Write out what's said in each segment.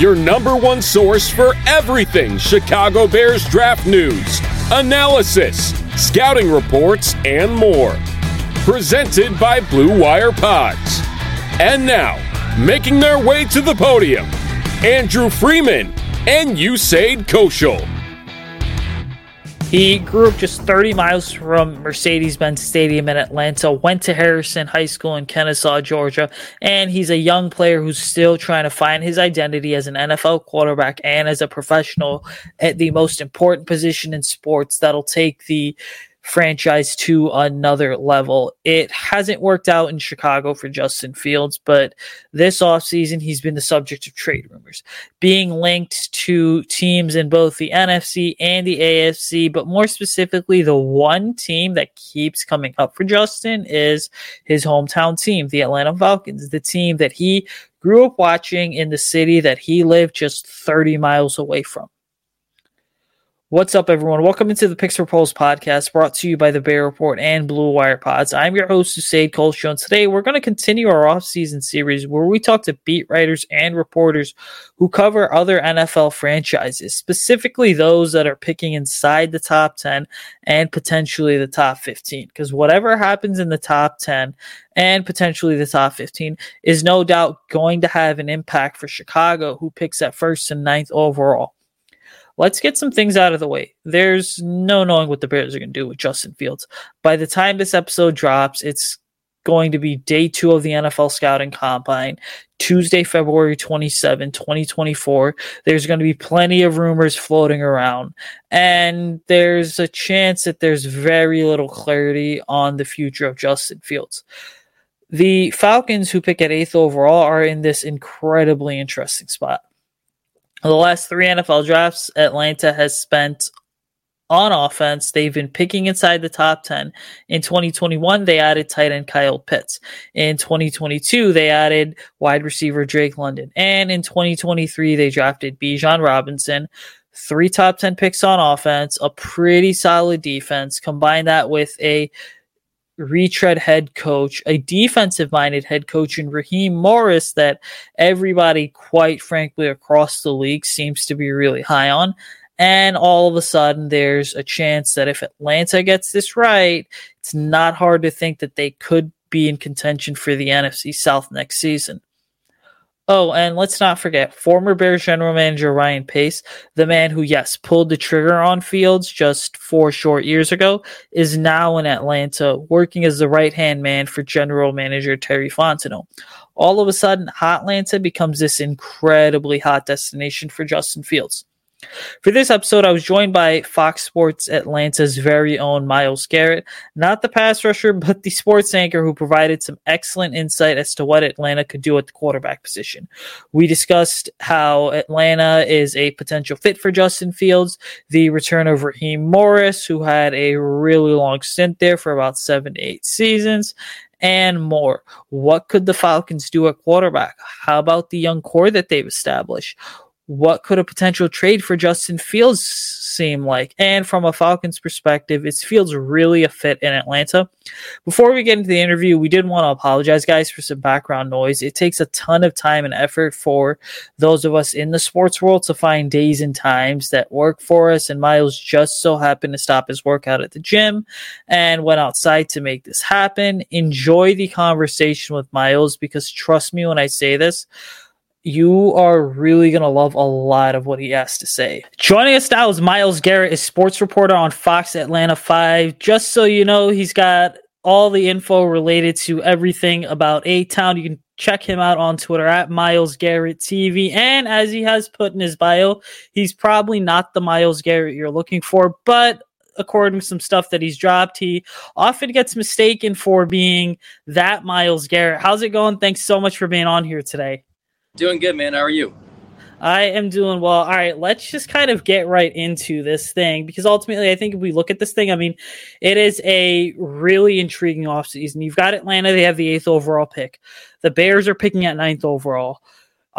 your number one source for everything Chicago Bears draft news, analysis, scouting reports, and more. Presented by Blue Wire Pods. And now, making their way to the podium, Andrew Freeman and Usayd Koshul. He grew up just 30 miles from Mercedes Benz Stadium in Atlanta, went to Harrison High School in Kennesaw, Georgia, and he's a young player who's still trying to find his identity as an NFL quarterback and as a professional at the most important position in sports that'll take the franchise to another level. It hasn't worked out in Chicago for Justin Fields, but this offseason he's been the subject of trade rumors, being linked to teams in both the NFC and the AFC, but more specifically, the one team that keeps coming up for Justin is his hometown team, the Atlanta Falcons, the team that he grew up watching in the city that he lived just 30 miles away from. What's up, everyone? Welcome into the Picks for Poles podcast brought to you by the Bear Report and Blue Wire Pods. I'm your host, Usayd Koshul, and today we're going to continue our off-season series where we talk to beat writers and reporters who cover other NFL franchises, specifically those that are picking inside the top 10 and potentially the top 15. Because whatever happens in the top 10 and potentially the top 15 is no doubt going to have an impact for Chicago, who picks at first and ninth overall let's get some things out of the way. There's no knowing what the Bears are going to do with Justin Fields. By the time this episode drops, it's going to be day two of the NFL Scouting Combine, Tuesday, February 27, 2024. There's going to be plenty of rumors floating around, and there's a chance that there's very little clarity on the future of Justin Fields. The Falcons, who pick at eighth overall, are in this incredibly interesting spot. The last three NFL drafts, Atlanta has spent on offense. They've been picking inside the top 10. In 2021, they added tight end Kyle Pitts. In 2022, they added wide receiver Drake London. And in 2023, they drafted Bijan Robinson. Three top 10 picks on offense, a pretty solid defense. Combine that with a retread head coach, a defensive minded head coach in Raheem Morris that everybody, quite frankly, across the league seems to be really high on. And all of a sudden, there's a chance that if Atlanta gets this right, it's not hard to think that they could be in contention for the NFC South next season. Oh, and let's not forget former Bears general manager Ryan Pace, the man who, yes, pulled the trigger on Fields just four short years ago, is now in Atlanta working as the right hand man for general manager Terry Fontenot. All of a sudden, Atlanta becomes this incredibly hot destination for Justin Fields. For this episode, I was joined by Fox Sports Atlanta's very own Miles Garrett, not the pass rusher, but the sports anchor who provided some excellent insight as to what Atlanta could do at the quarterback position. We discussed how Atlanta is a potential fit for Justin Fields, the return of Raheem Morris, who had a really long stint there for about seven to eight seasons, and more. What could the Falcons do at quarterback? How about the young core that they've established? What could a potential trade for Justin Fields seem like? And from a Falcons perspective, it Fields really a fit in Atlanta. Before we get into the interview, we did want to apologize, guys, for some background noise. It takes a ton of time and effort for those of us in the sports world to find days and times that work for us. And Miles just so happened to stop his workout at the gym and went outside to make this happen. Enjoy the conversation with Miles because trust me when I say this, you are really going to love a lot of what he has to say. Joining us now is Miles Garrett, a sports reporter on Fox Atlanta 5. Just so you know, he's got all the info related to everything about A Town. You can check him out on Twitter at Miles Garrett TV. And as he has put in his bio, he's probably not the Miles Garrett you're looking for, but according to some stuff that he's dropped, he often gets mistaken for being that Myles Garrett. How's it going? Thanks so much for being on here today. Doing good, man. How are you? I am doing well. All right, let's just kind of get right into this thing because ultimately, I think if we look at this thing, I mean, it is a really intriguing offseason. You've got Atlanta, they have the eighth overall pick. The Bears are picking at ninth overall.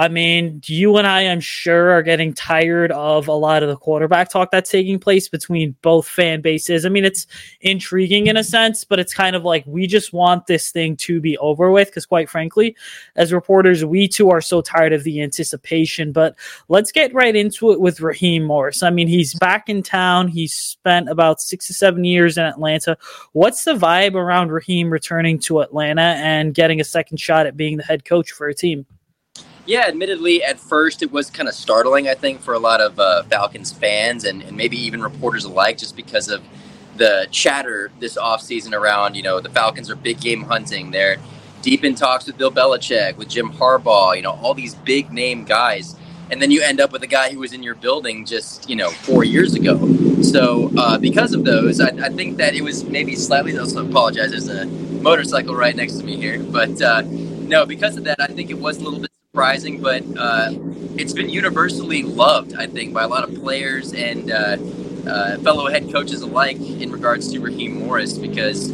I mean, you and I, I'm sure, are getting tired of a lot of the quarterback talk that's taking place between both fan bases. I mean, it's intriguing in a sense, but it's kind of like we just want this thing to be over with because, quite frankly, as reporters, we too are so tired of the anticipation. But let's get right into it with Raheem Morris. I mean, he's back in town. He spent about six to seven years in Atlanta. What's the vibe around Raheem returning to Atlanta and getting a second shot at being the head coach for a team? Yeah, admittedly, at first it was kind of startling, I think, for a lot of uh, Falcons fans and, and maybe even reporters alike, just because of the chatter this offseason around, you know, the Falcons are big game hunting. They're deep in talks with Bill Belichick, with Jim Harbaugh, you know, all these big name guys. And then you end up with a guy who was in your building just, you know, four years ago. So uh, because of those, I, I, think that it was maybe slightly, also apologize, there's a motorcycle right next to me here. But uh, no, because of that, I think it was a little bit surprising, but uh, it's been universally loved, I think, by a lot of players and uh, uh, fellow head coaches alike in regards to Raheem Morris because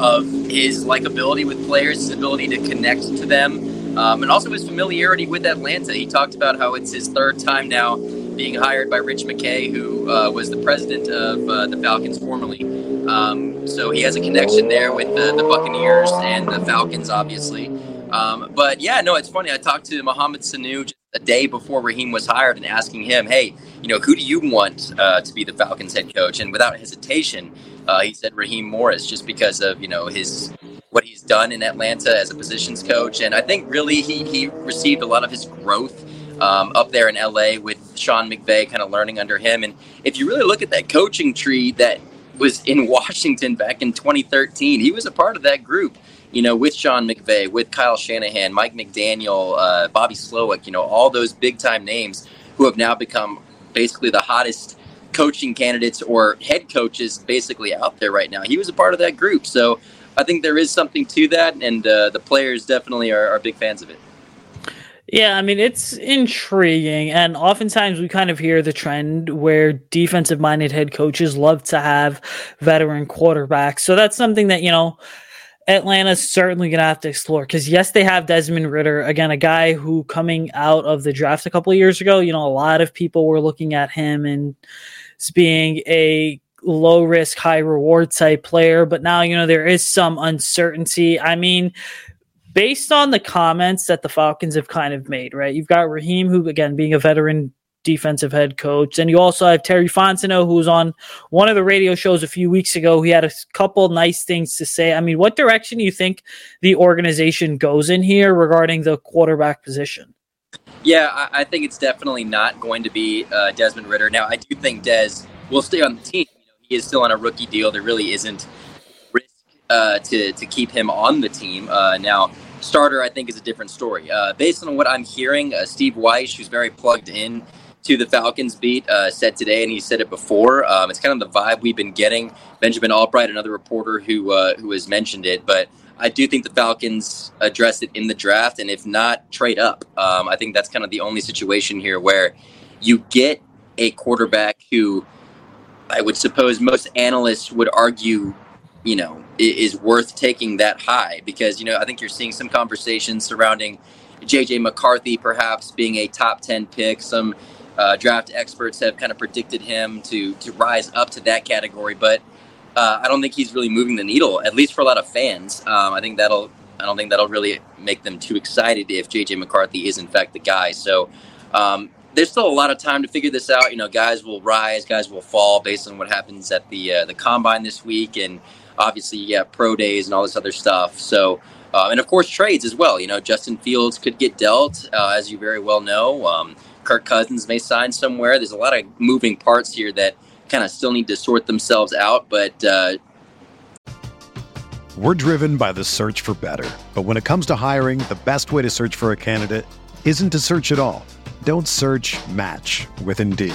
of his likability with players, his ability to connect to them, um, and also his familiarity with Atlanta. He talked about how it's his third time now being hired by Rich McKay, who uh, was the president of uh, the Falcons formerly. Um, so he has a connection there with the, the Buccaneers and the Falcons, obviously. Um, but yeah, no, it's funny. I talked to Mohamed Sanu a day before Raheem was hired and asking him, hey, you know, who do you want uh, to be the Falcons head coach? And without hesitation, uh, he said Raheem Morris, just because of you know his what he's done in Atlanta as a positions coach, and I think really he he received a lot of his growth. Um, up there in LA with Sean McVay kind of learning under him. And if you really look at that coaching tree that was in Washington back in 2013, he was a part of that group you know, with Sean McVay, with Kyle Shanahan, Mike McDaniel, uh, Bobby Slowik, you know, all those big time names who have now become basically the hottest coaching candidates or head coaches basically out there right now. He was a part of that group. So I think there is something to that, and uh, the players definitely are, are big fans of it. Yeah, I mean, it's intriguing. And oftentimes we kind of hear the trend where defensive minded head coaches love to have veteran quarterbacks. So that's something that, you know, Atlanta's certainly going to have to explore because yes, they have Desmond Ridder, again, a guy who coming out of the draft a couple of years ago, you know, a lot of people were looking at him and being a low risk, high reward type player. But now, you know, there is some uncertainty. I mean, based on the comments that the Falcons have kind of made, right? You've got Raheem, who again being a veteran defensive head coach. And you also have Terry Fontenot, who was on one of the radio shows a few weeks ago. He had a couple nice things to say. I mean, what direction do you think the organization goes in here regarding the quarterback position? Yeah, I, think it's definitely not going to be uh, Desmond Ridder. Now, I do think Des will stay on the team. You know, he is still on a rookie deal. There really isn't risk uh, to to keep him on the team. Uh, now, starter, I think, is a different story. Uh, based on what I'm hearing, uh, Steve Weiss, who's very plugged in to the Falcons beat uh, said today, and he said it before. Um, it's kind of the vibe we've been getting. Benjamin Albright, another reporter who uh, who has mentioned it, but I do think the Falcons address it in the draft, and if not, trade up. Um, I think that's kind of the only situation here where you get a quarterback who I would suppose most analysts would argue, you know, is worth taking that high because you know I think you're seeing some conversations surrounding JJ McCarthy perhaps being a top ten pick, some Uh, draft experts have kind of predicted him to to rise up to that category, but uh, I don't think he's really moving the needle, at least for a lot of fans. Um, I think that'll I don't think that'll really make them too excited if JJ McCarthy is in fact the guy. So um, there's still a lot of time to figure this out. You know, guys will rise, guys will fall based on what happens at the uh, the combine this week, and obviously got pro days and all this other stuff. So. Uh, and of course, trades as well. You know, Justin Fields could get dealt, uh, as you very well know. Um, Kirk Cousins may sign somewhere. There's a lot of moving parts here that kind of still need to sort themselves out. But uh, we're driven by the search for better. But when it comes to hiring, the best way to search for a candidate isn't to search at all. Don't search match with Indeed.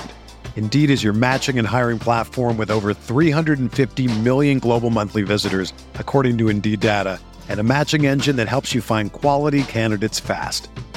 Indeed is your matching and hiring platform with over 350 million global monthly visitors, according to Indeed data, and a matching engine that helps you find quality candidates fast.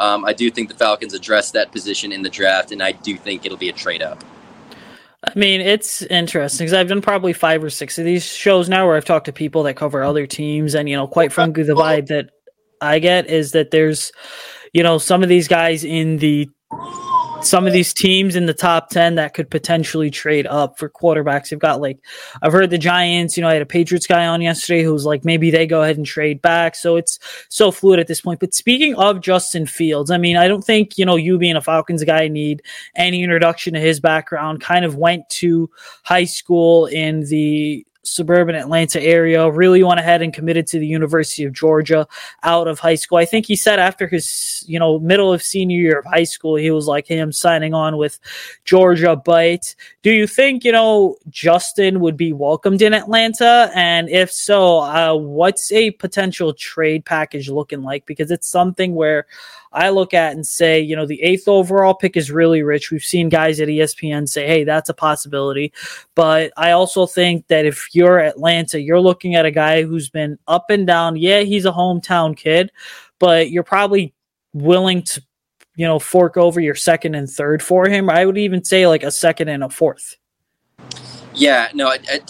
um, I do think the Falcons address that position in the draft, and I do think it'll be a trade up. I mean, it's interesting because I've done probably five or six of these shows now where I've talked to people that cover other teams, and you know, quite frankly, the vibe that I get is that there's, you know, some of these guys in the some of these teams in the top 10 that could potentially trade up for quarterbacks. You've got like, I've heard the Giants, you know, I had a Patriots guy on yesterday who was like, maybe they go ahead and trade back. So it's so fluid at this point. But speaking of Justin Fields, I mean, I don't think, you know, you being a Falcons guy need any introduction to his background. Kind of went to high school in the suburban Atlanta area, really went ahead and committed to the University of Georgia out of high school. I think he said after his, you know, middle of senior year of high school, he was like him signing on with Georgia. But do you think, you know, Justin would be welcomed in Atlanta? And if so, uh, what's a potential trade package looking like? Because it's something where I look at and say, you know, the eighth overall pick is really rich. We've seen guys at ESPN say, hey, that's a possibility. But I also think that if you're Atlanta, you're looking at a guy who's been up and down. Yeah, he's a hometown kid, but you're probably willing to, you know, fork over your second and third for him. I would even say like a second and a fourth. Yeah, no, I, I,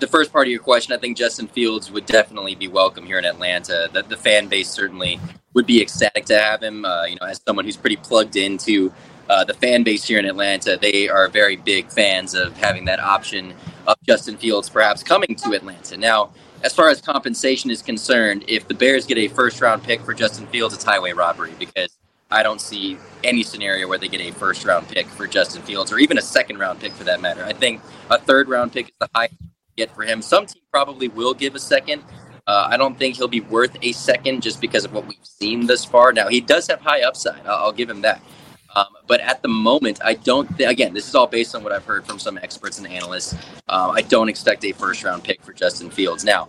the first part of your question, I think Justin Fields would definitely be welcome here in Atlanta. The, the fan base certainly would be ecstatic to have him. Uh, you know, as someone who's pretty plugged into uh, the fan base here in Atlanta, they are very big fans of having that option of Justin Fields perhaps coming to Atlanta. Now, as far as compensation is concerned, if the Bears get a first round pick for Justin Fields, it's highway robbery because I don't see any scenario where they get a first round pick for Justin Fields or even a second round pick for that matter. I think a third round pick is the highest get for him. Some team probably will give a second. Uh, I don't think he'll be worth a second just because of what we've seen thus far. Now he does have high upside. I'll, I'll give him that. Um, but at the moment, I don't. Th- again, this is all based on what I've heard from some experts and analysts. Uh, I don't expect a first round pick for Justin Fields. Now,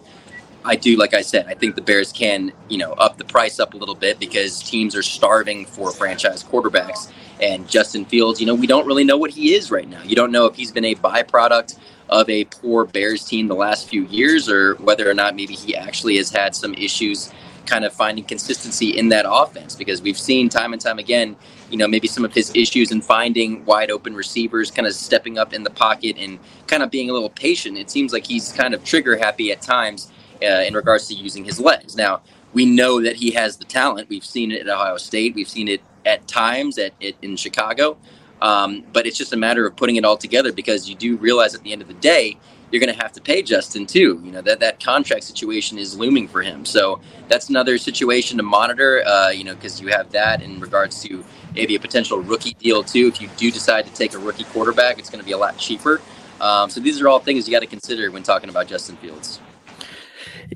I do, like I said, I think the Bears can, you know, up the price up a little bit because teams are starving for franchise quarterbacks. And Justin Fields, you know, we don't really know what he is right now. You don't know if he's been a byproduct of a poor Bears team the last few years or whether or not maybe he actually has had some issues kind of finding consistency in that offense because we've seen time and time again, you know, maybe some of his issues in finding wide open receivers, kind of stepping up in the pocket and kind of being a little patient. It seems like he's kind of trigger happy at times uh, in regards to using his legs. Now, we know that he has the talent. We've seen it at Ohio State. We've seen it at times at, at in Chicago. Um, but it's just a matter of putting it all together because you do realize at the end of the day, you're going to have to pay Justin too. You know that that contract situation is looming for him. So that's another situation to monitor. Uh, you know because you have that in regards to maybe a potential rookie deal too. If you do decide to take a rookie quarterback, it's going to be a lot cheaper. Um, so these are all things you got to consider when talking about Justin Fields.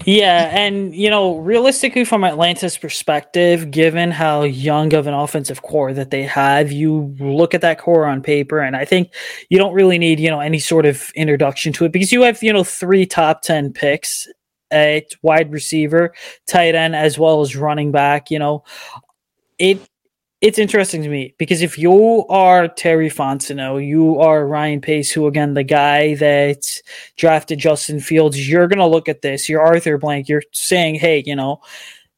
Yeah, and you know, realistically, from Atlanta's perspective, given how young of an offensive core that they have, you look at that core on paper, and I think you don't really need you know any sort of introduction to it because you have you know three top ten picks at wide receiver, tight end, as well as running back. You know, it it's interesting to me because if you are Terry Fontenot, you are Ryan Pace, who again the guy that drafted Justin Fields, you're gonna look at this. You're Arthur Blank. You're saying, hey, you know,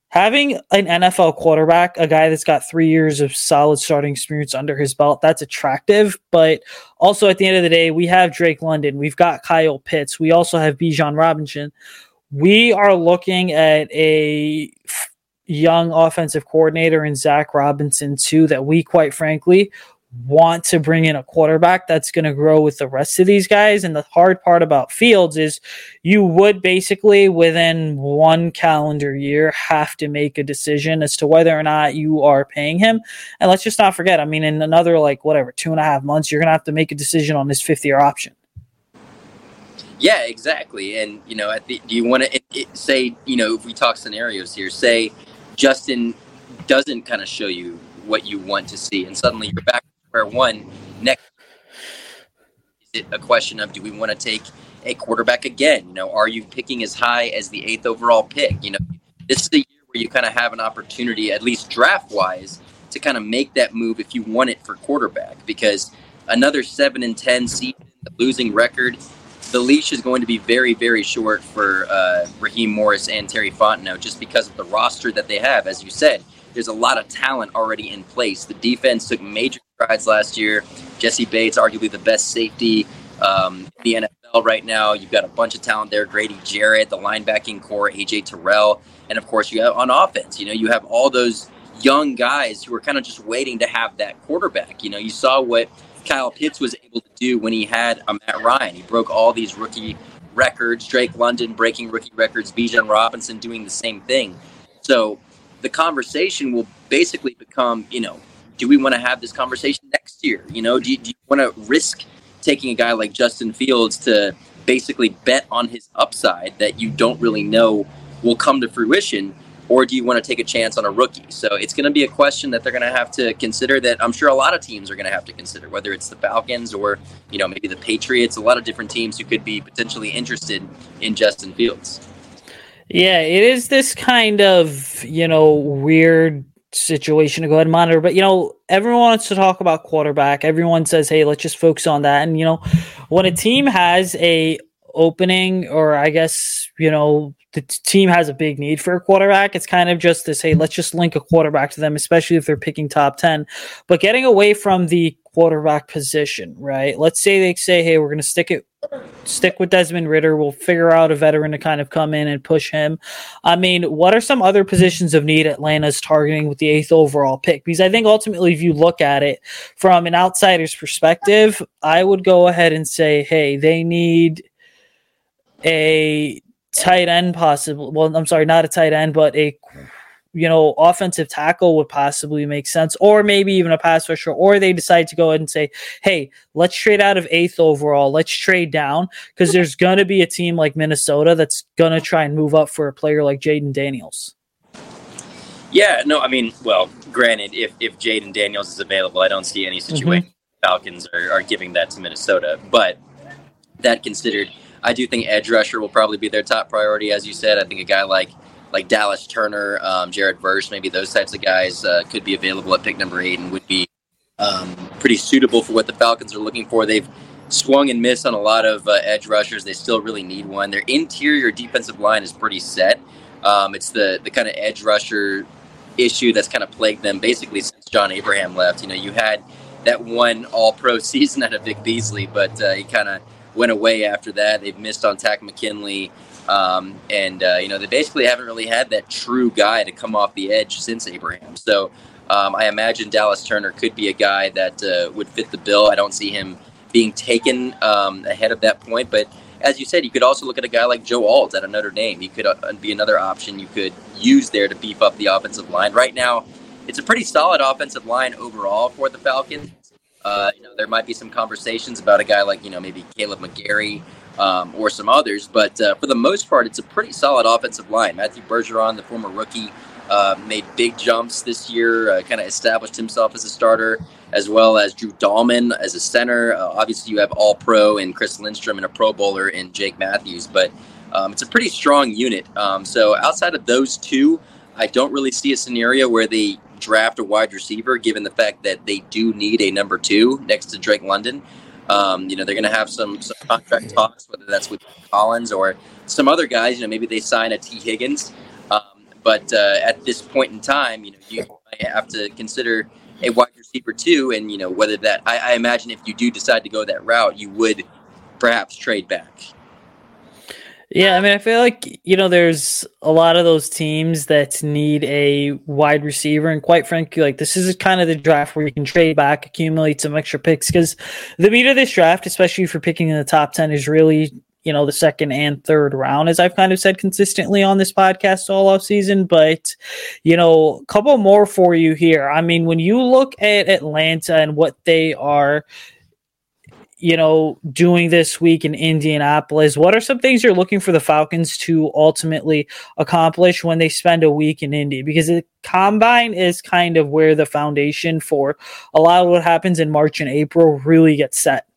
having an NFL quarterback, a guy that's got three years of solid starting experience under his belt, that's attractive. But also at the end of the day, we have Drake London, we've got Kyle Pitts, we also have Bijan Robinson. We are looking at a young offensive coordinator in Zach Robinson too that we quite frankly want to bring in a quarterback that's going to grow with the rest of these guys. And the hard part about Fields is you would basically within one calendar year have to make a decision as to whether or not you are paying him. And let's just not forget, I mean, in another like whatever, two and a half months, you're going to have to make a decision on this fifth year option. Yeah, exactly. And, you know, at the, do you want to eh, eh, say, you know, if we talk scenarios here, say, Justin doesn't kind of show you what you want to see, and suddenly you're back where one. Next, is it a question of do we want to take a quarterback again? You know, are you picking as high as the eighth overall pick? You know, this is the year where you kind of have an opportunity, at least draft wise, to kind of make that move if you want it for quarterback, because another seven and ten season, losing record the leash is going to be very, very short for uh, Raheem Morris and Terry Fontenot just because of the roster that they have. As you said, there's a lot of talent already in place. The defense took major strides last year. Jessie Bates, arguably the best safety um, in the NFL right now. You've got a bunch of talent there. Grady Jarrett, the linebacking core, AJ Terrell, and of course you have on offense. You know, you have all those young guys who are kind of just waiting to have that quarterback. You know, you saw what Kyle Pitts was able to do when he had a Matt Ryan. He broke all these rookie records. Drake London breaking rookie records. Bijan Robinson doing the same thing. So the conversation will basically become, you know, do we want to have this conversation next year? You know, do you, do you want to risk taking a guy like Justin Fields to basically bet on his upside that you don't really know will come to fruition? Or do you want to take a chance on a rookie? So it's going to be a question that they're going to have to consider. That I'm sure a lot of teams are going to have to consider, whether it's the Falcons or you know maybe the Patriots. A lot of different teams who could be potentially interested in Justin Fields. Yeah, it is this kind of you know weird situation to go ahead and monitor. But you know, everyone wants to talk about quarterback. Everyone says, "Hey, let's just focus on that." And you know, when a team has a opening, or I guess you know the team has a big need for a quarterback. It's kind of just to say, let's just link a quarterback to them, especially if they're picking top 10. But getting away from the quarterback position, right? Let's say they say, hey, we're going to stick it, stick with Desmond Ridder. We'll figure out a veteran to kind of come in and push him. I mean, what are some other positions of need Atlanta's targeting with the eighth overall pick? Because I think ultimately, if you look at it from an outsider's perspective, I would go ahead and say, hey, they need a tight end possible. Well, I'm sorry, not a tight end, but a you know offensive tackle would possibly make sense, or maybe even a pass rusher. Or they decide to go ahead and say, "Hey, let's trade out of eighth overall. Let's trade down because there's going to be a team like Minnesota that's going to try and move up for a player like Jayden Daniels." Yeah, no, I mean, well, granted, if if Jayden Daniels is available, I don't see any mm-hmm. situation mm-hmm. Falcons are, are giving that to Minnesota. But that considered I do think edge rusher will probably be their top priority, as you said. I think a guy like like Dallas Turner, um, Jared Verse, maybe those types of guys uh, could be available at pick number eight and would be um, pretty suitable for what the Falcons are looking for. They've swung and missed on a lot of uh, edge rushers. They still really need one. Their interior defensive line is pretty set. Um, it's the the kind of edge rusher issue that's kind of plagued them basically since John Abraham left. You know, you had that one All Pro season out of Vic Beasley, but uh, he kind of went away after that. They've missed on Takk McKinley. Um, and, uh, you know, they basically haven't really had that true guy to come off the edge since Abraham. So um, I imagine Dallas Turner could be a guy that uh, would fit the bill. I don't see him being taken um, ahead of that point. But as you said, you could also look at a guy like Joe Alt at Notre Dame. He could uh, be another option you could use there to beef up the offensive line. Right now, it's a pretty solid offensive line overall for the Falcons. Uh, you know, there might be some conversations about a guy like you know maybe Kaleb McGary um, or some others, but uh, for the most part, it's a pretty solid offensive line. Matthew Bergeron, the former rookie, uh, made big jumps this year, uh, kind of established himself as a starter, as well as Drew Dalman as a center. Uh, obviously, you have All Pro and Chris Lindstrom and a Pro Bowler in Jake Matthews, but um, it's a pretty strong unit. Um, so outside of those two, I don't really see a scenario where they draft a wide receiver, given the fact that they do need a number two next to Drake London. Um, you know, they're going to have some, some contract talks, whether that's with Collins or some other guys. You know, maybe they sign a Tee Higgins. Um, but uh, at this point in time, you know, you have to consider a wide receiver too, and you know whether that. I, I imagine if you do decide to go that route, you would perhaps trade back. Yeah, I mean, I feel like, you know, there's a lot of those teams that need a wide receiver. And quite frankly, like, this is kind of the draft where you can trade back, accumulate some extra picks. Because the meat of this draft, especially for picking in the top 10, is really, you know, the second and third round, as I've kind of said consistently on this podcast all off season. But, you know, a couple more for you here. I mean, when you look at Atlanta and what they are, you know, doing this week in Indianapolis? What are some things you're looking for the Falcons to ultimately accomplish when they spend a week in Indy? Because the combine is kind of where the foundation for a lot of what happens in March and April really gets set.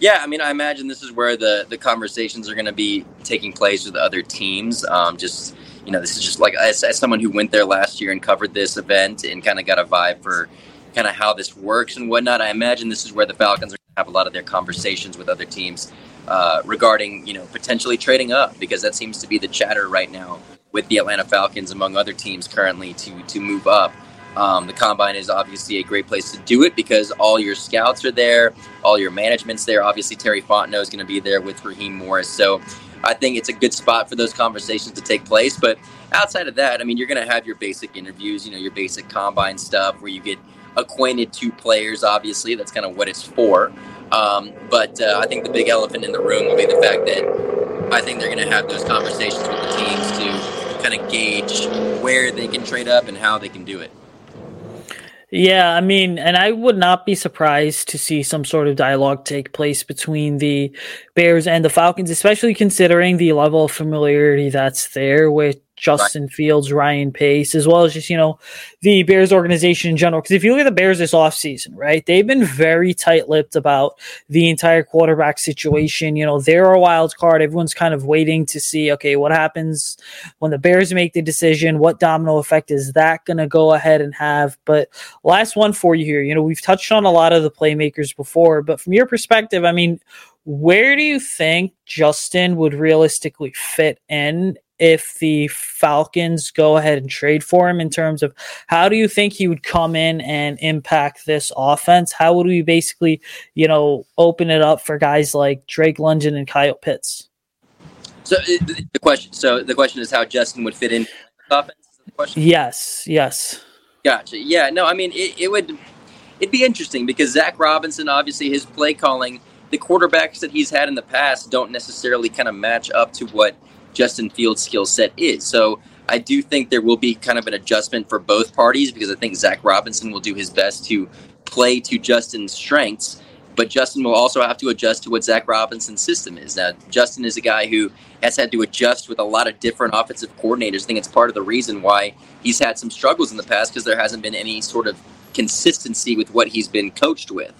Yeah, I mean, I imagine this is where the the conversations are going to be taking place with other teams. Um, just you know, this is just like as, as someone who went there last year and covered this event and kind of got a vibe for kind of how this works and whatnot. I imagine this is where the Falcons are going to have a lot of their conversations with other teams uh, regarding, you know, potentially trading up because that seems to be the chatter right now with the Atlanta Falcons, among other teams currently, to to move up. Um, the combine is obviously a great place to do it because all your scouts are there, all your management's there. Obviously, Terry Fontenot is going to be there with Raheem Morris. So I think it's a good spot for those conversations to take place. But outside of that, I mean, you're going to have your basic interviews, you know, your basic combine stuff where you get acquainted to players. Obviously, that's kind of what it's for. Um, but uh, I think the big elephant in the room will be the fact that I think they're going to have those conversations with the teams to kind of gauge where they can trade up and how they can do it. Yeah, I mean, and I would not be surprised to see some sort of dialogue take place between the Bears and the Falcons, especially considering the level of familiarity that's there with Justin right. Fields, Ryan Pace, as well as just, you know, the Bears organization in general. Because if you look at the Bears this offseason, right, they've been very tight lipped about the entire quarterback situation. You know, they're a wild card. Everyone's kind of waiting to see, okay, what happens when the Bears make the decision? What domino effect is that going to go ahead and have? But last one for you here. You know, we've touched on a lot of the playmakers before, but from your perspective, I mean, where do you think Justin would realistically fit in if the Falcons go ahead and trade for him in terms of how do you think he would come in and impact this offense? How would we basically, you know, open it up for guys like Drake London and Kyle Pitts? So the question, so the question is how Justin would fit in offense. Yes, yes. Gotcha. Yeah, no, I mean it, it would it'd be interesting because Zach Robinson, obviously, his play calling, the quarterbacks that he's had in the past don't necessarily kind of match up to what Justin Fields' skill set is. So I do think there will be kind of an adjustment for both parties because I think Zach Robinson will do his best to play to Justin's strengths, but Justin will also have to adjust to what Zach Robinson's system is. Now, Justin is a guy who has had to adjust with a lot of different offensive coordinators. I think it's part of the reason why he's had some struggles in the past because there hasn't been any sort of consistency with what he's been coached with.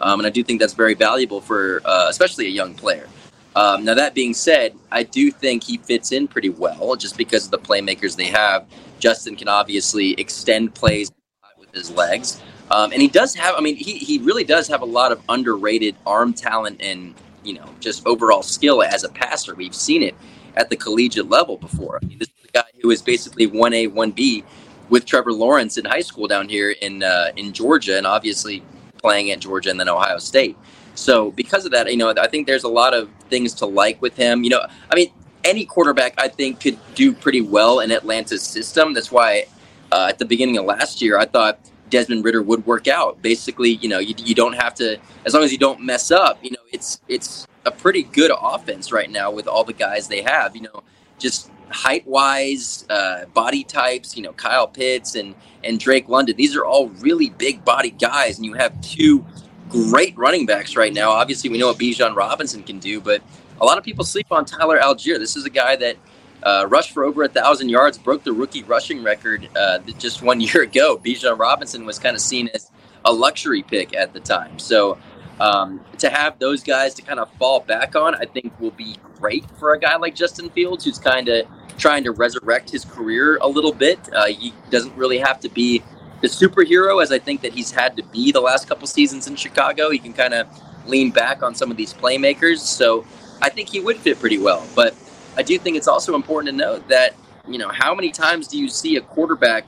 Um, and I do think that's very valuable for, uh, especially a young player. Um, now, that being said, I do think he fits in pretty well just because of the playmakers they have. Justin can obviously extend plays with his legs. Um, and he does have, I mean, he, he really does have a lot of underrated arm talent and, you know, just overall skill as a passer. We've seen it at the collegiate level before. I mean, this is a guy who is basically 1A, 1B with Trevor Lawrence in high school down here in, uh, in Georgia and obviously playing at Georgia and then Ohio State. So because of that, you know, I think there's a lot of things to like with him. You know, I mean, any quarterback I think could do pretty well in Atlanta's system. That's why uh, at the beginning of last year I thought Desmond Ridder would work out. Basically, you know, you, you don't have to as long as you don't mess up. You know, it's it's a pretty good offense right now with all the guys they have. You know, just height wise, uh, body types, you know, Kyle Pitts and, and Drake London, these are all really big body guys. And you have two great running backs right now. Obviously, we know what Bijan Robinson can do, but a lot of people sleep on Tyler Allgeier. This is a guy that uh, rushed for over a thousand yards, broke the rookie rushing record uh, just one year ago. Bijan Robinson was kind of seen as a luxury pick at the time. So um, to have those guys to kind of fall back on, I think will be great for a guy like Justin Fields, who's kind of trying to resurrect his career a little bit. Uh, he doesn't really have to be the superhero as I think that he's had to be the last couple seasons in Chicago. He can kind of lean back on some of these playmakers. So I think he would fit pretty well. But I do think it's also important to note that, you know, how many times do you see a quarterback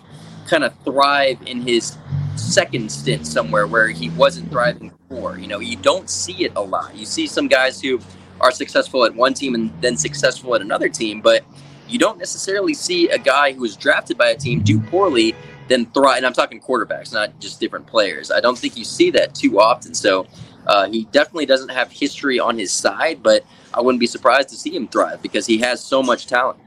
kind of thrive in his second stint somewhere where he wasn't thriving before? You know, you don't see it a lot. You see some guys who are successful at one team and then successful at another team, but you don't necessarily see a guy who was drafted by a team do poorly then thrive. And I'm talking quarterbacks, not just different players. I don't think you see that too often. So uh, he definitely doesn't have history on his side, but I wouldn't be surprised to see him thrive because he has so much talent.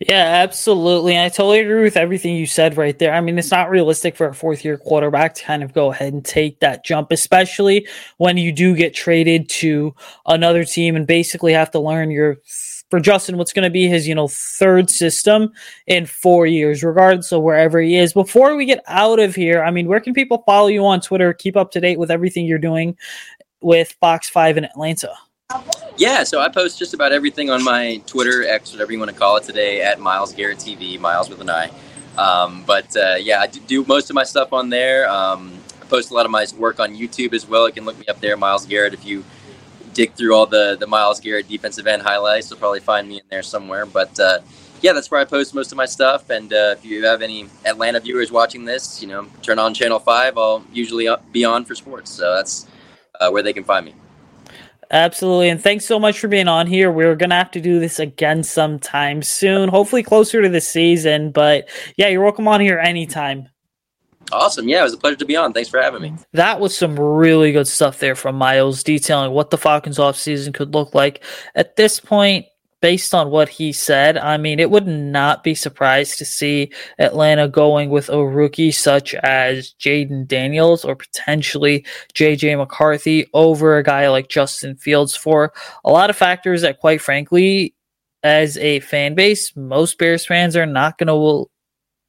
Yeah, absolutely. I totally agree with everything you said right there. I mean, it's not realistic for a fourth year quarterback to kind of go ahead and take that jump, especially when you do get traded to another team and basically have to learn your for Justin what's going to be his, you know, third system in four years, regardless of wherever he is. Before we get out of here, I mean, where can people follow you on Twitter? Keep up to date with everything you're doing with Fox 5 in Atlanta. Yeah, so I post just about everything on my Twitter, X, whatever you want to call it today, at Miles Garrett TV, Miles with an I. Um, but uh, yeah, I do most of my stuff on there. Um, I post a lot of my work on YouTube as well. You can look me up there, Miles Garrett, if you dig through all the the Miles Garrett defensive end highlights. You'll probably find me in there somewhere. But uh, yeah, that's where I post most of my stuff. And uh, if you have any Atlanta viewers watching this, you know, turn on Channel Five. I'll usually be on for sports, so that's uh, where they can find me. Absolutely. And thanks so much for being on here. We're going to have to do this again sometime soon, hopefully closer to the season. But yeah, you're welcome on here anytime. Awesome. Yeah, it was a pleasure to be on. Thanks for having me. That was some really good stuff there from Miles detailing what the Falcons offseason could look like. At this point, based on what he said, I mean, it would not be surprised to see Atlanta going with a rookie such as Jayden Daniels or potentially JJ McCarthy over a guy like Justin Fields for a lot of factors that, quite frankly, as a fan base, most Bears fans are not going to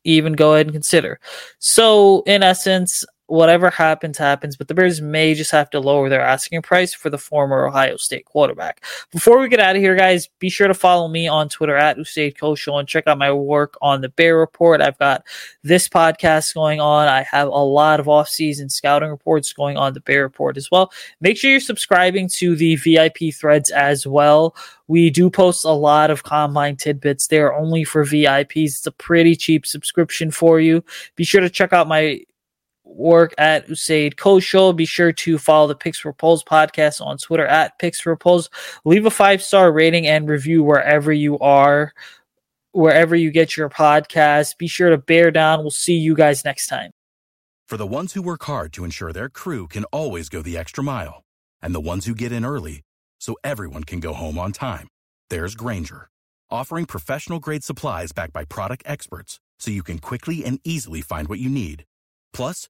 even go ahead and consider. So, in essence, whatever happens, happens, but the Bears may just have to lower their asking price for the former Ohio State quarterback. Before we get out of here, guys, be sure to follow me on Twitter at Usayd Koshul and check out my work on the Bear Report. I've got this podcast going on. I have a lot of off-season scouting reports going on the Bear Report as well. Make sure you're subscribing to the VIP threads as well. We do post a lot of combine tidbits. They're only for VIPs. It's a pretty cheap subscription for you. Be sure to check out my work at Usayd Koshul. Be sure to follow the Picks for Poles podcast on Twitter at Picks for Poles. Leave a five star rating and review wherever you are, wherever you get your podcast. Be sure to bear down. We'll see you guys next time. For the ones who work hard to ensure their crew can always go the extra mile, and the ones who get in early so everyone can go home on time, there's Grainger, offering professional grade supplies backed by product experts so you can quickly and easily find what you need. Plus,